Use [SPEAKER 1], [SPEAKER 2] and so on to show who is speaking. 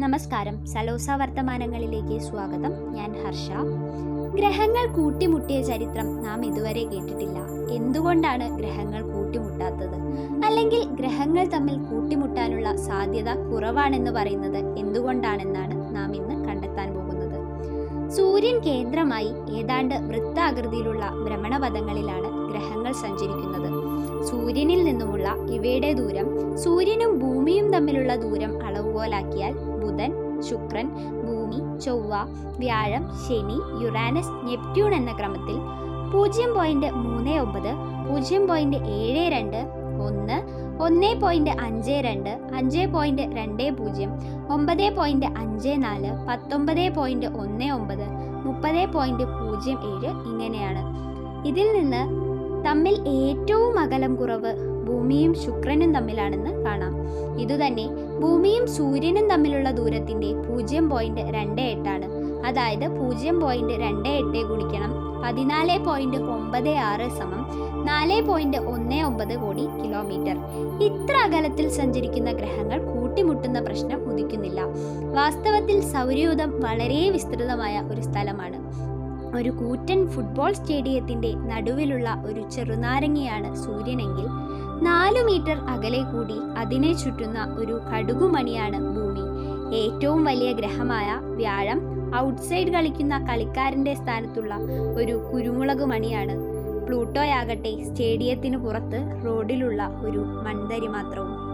[SPEAKER 1] നമസ്കാരം. സലോസ വർത്തമാനങ്ങളിലേക്ക് സ്വാഗതം. ഞാൻ ഹർഷ. ഗ്രഹങ്ങൾ കൂട്ടിമുട്ടിയ ചരിത്രം നാം ഇതുവരെ കേട്ടിട്ടില്ല. എന്തുകൊണ്ടാണ് ഗ്രഹങ്ങൾ കൂട്ടിമുട്ടാത്തത്? അല്ലെങ്കിൽ ഗ്രഹങ്ങൾ തമ്മിൽ കൂട്ടിമുട്ടാനുള്ള സാധ്യത കുറവാണെന്ന് പറയുന്നത് എന്തുകൊണ്ടാണെന്നാണ് നാം ഇന്ന് കണ്ടെത്താൻ പോകുന്നത്? സൂര്യൻ കേന്ദ്രമായി ഏതാണ്ട് വൃത്താകൃതിയിലുള്ള ഭ്രമണപഥങ്ങളിലാണ് ഗ്രഹങ്ങൾ സഞ്ചരിക്കുന്നത്. സൂര്യനിൽ നിന്നുമുള്ള ഇവയുടെ ദൂരം സൂര്യനും ഭൂമിയും തമ്മിലുള്ള ദൂരം അളവുകോലാക്കിയാൽ ബുധൻ ശുക്രൻ ഭൂമി ചൊവ്വ വ്യാഴം ശനി യുറാനസ് നെപ്റ്റ്യൂൺ എന്ന ക്രമത്തിൽ പൂജ്യം പോയിന്റ് മൂന്ന് ഒമ്പത് പൂജ്യം പോയിന്റ് ഏഴ് രണ്ട് ഒന്ന് ഒന്ന് പോയിന്റ് അഞ്ച് രണ്ട് അഞ്ച് പോയിന്റ് രണ്ട് പൂജ്യം ഒമ്പത് പോയിന്റ് അഞ്ച് നാല് പത്തൊമ്പത് പോയിന്റ് ഒന്ന് ഒമ്പത് മുപ്പത് പോയിന്റ് പൂജ്യം ഏഴ് ഇങ്ങനെയാണ്. ഇതിൽ നിന്ന് തമ്മിൽ ഏറ്റവും അകലം കുറവ് ഭൂമിയും ശുക്രനും തമ്മിലാണെന്ന് കാണാം. ഇതുതന്നെ ഭൂമിയും സൂര്യനും തമ്മിലുള്ള ദൂരത്തിന്റെ പൂജ്യം പോയിന്റ് രണ്ട് എട്ടാണ് അതായത് പൂജ്യം പോയിന്റ് രണ്ട് എട്ട് ഗുണിക്കണം പതിനാല് പോയിന്റ് ഒമ്പത് ആറ് സമം നാല് പോയിന്റ് ഒന്ന് ഒമ്പത് കോടി കിലോമീറ്റർ ഇത്ര അകലത്തിൽ സഞ്ചരിക്കുന്ന ഗ്രഹങ്ങൾ കൂട്ടിമുട്ടുന്ന പ്രശ്നം ഉദിക്കുന്നില്ല. വാസ്തവത്തിൽ സൗരയൂഥം വളരെ വിസ്തൃതമായ ഒരു സ്ഥലമാണ്. ഒരു കൂറ്റൻ ഫുട്ബോൾ സ്റ്റേഡിയത്തിന്റെ നടുവിലുള്ള ഒരു ചെറുനാരങ്ങയാണ് സൂര്യനെങ്കിൽ നാലു മീറ്റർ അകലെ കൂടി അതിനെ ചുറ്റുന്ന ഒരു കടുകുമണിയാണ് ഭൂമി. ഏറ്റവും വലിയ ഗ്രഹമായ വ്യാഴം ഔട്ട്സൈഡ് കളിക്കുന്ന കളിക്കാരന്റെ സ്ഥാനത്തുള്ള ഒരു കുരുമുളക് മണിയാണ്. പ്ലൂട്ടോയാകട്ടെ സ്റ്റേഡിയത്തിന് പുറത്ത് റോഡിലുള്ള ഒരു മൺതരി മാത്രവും.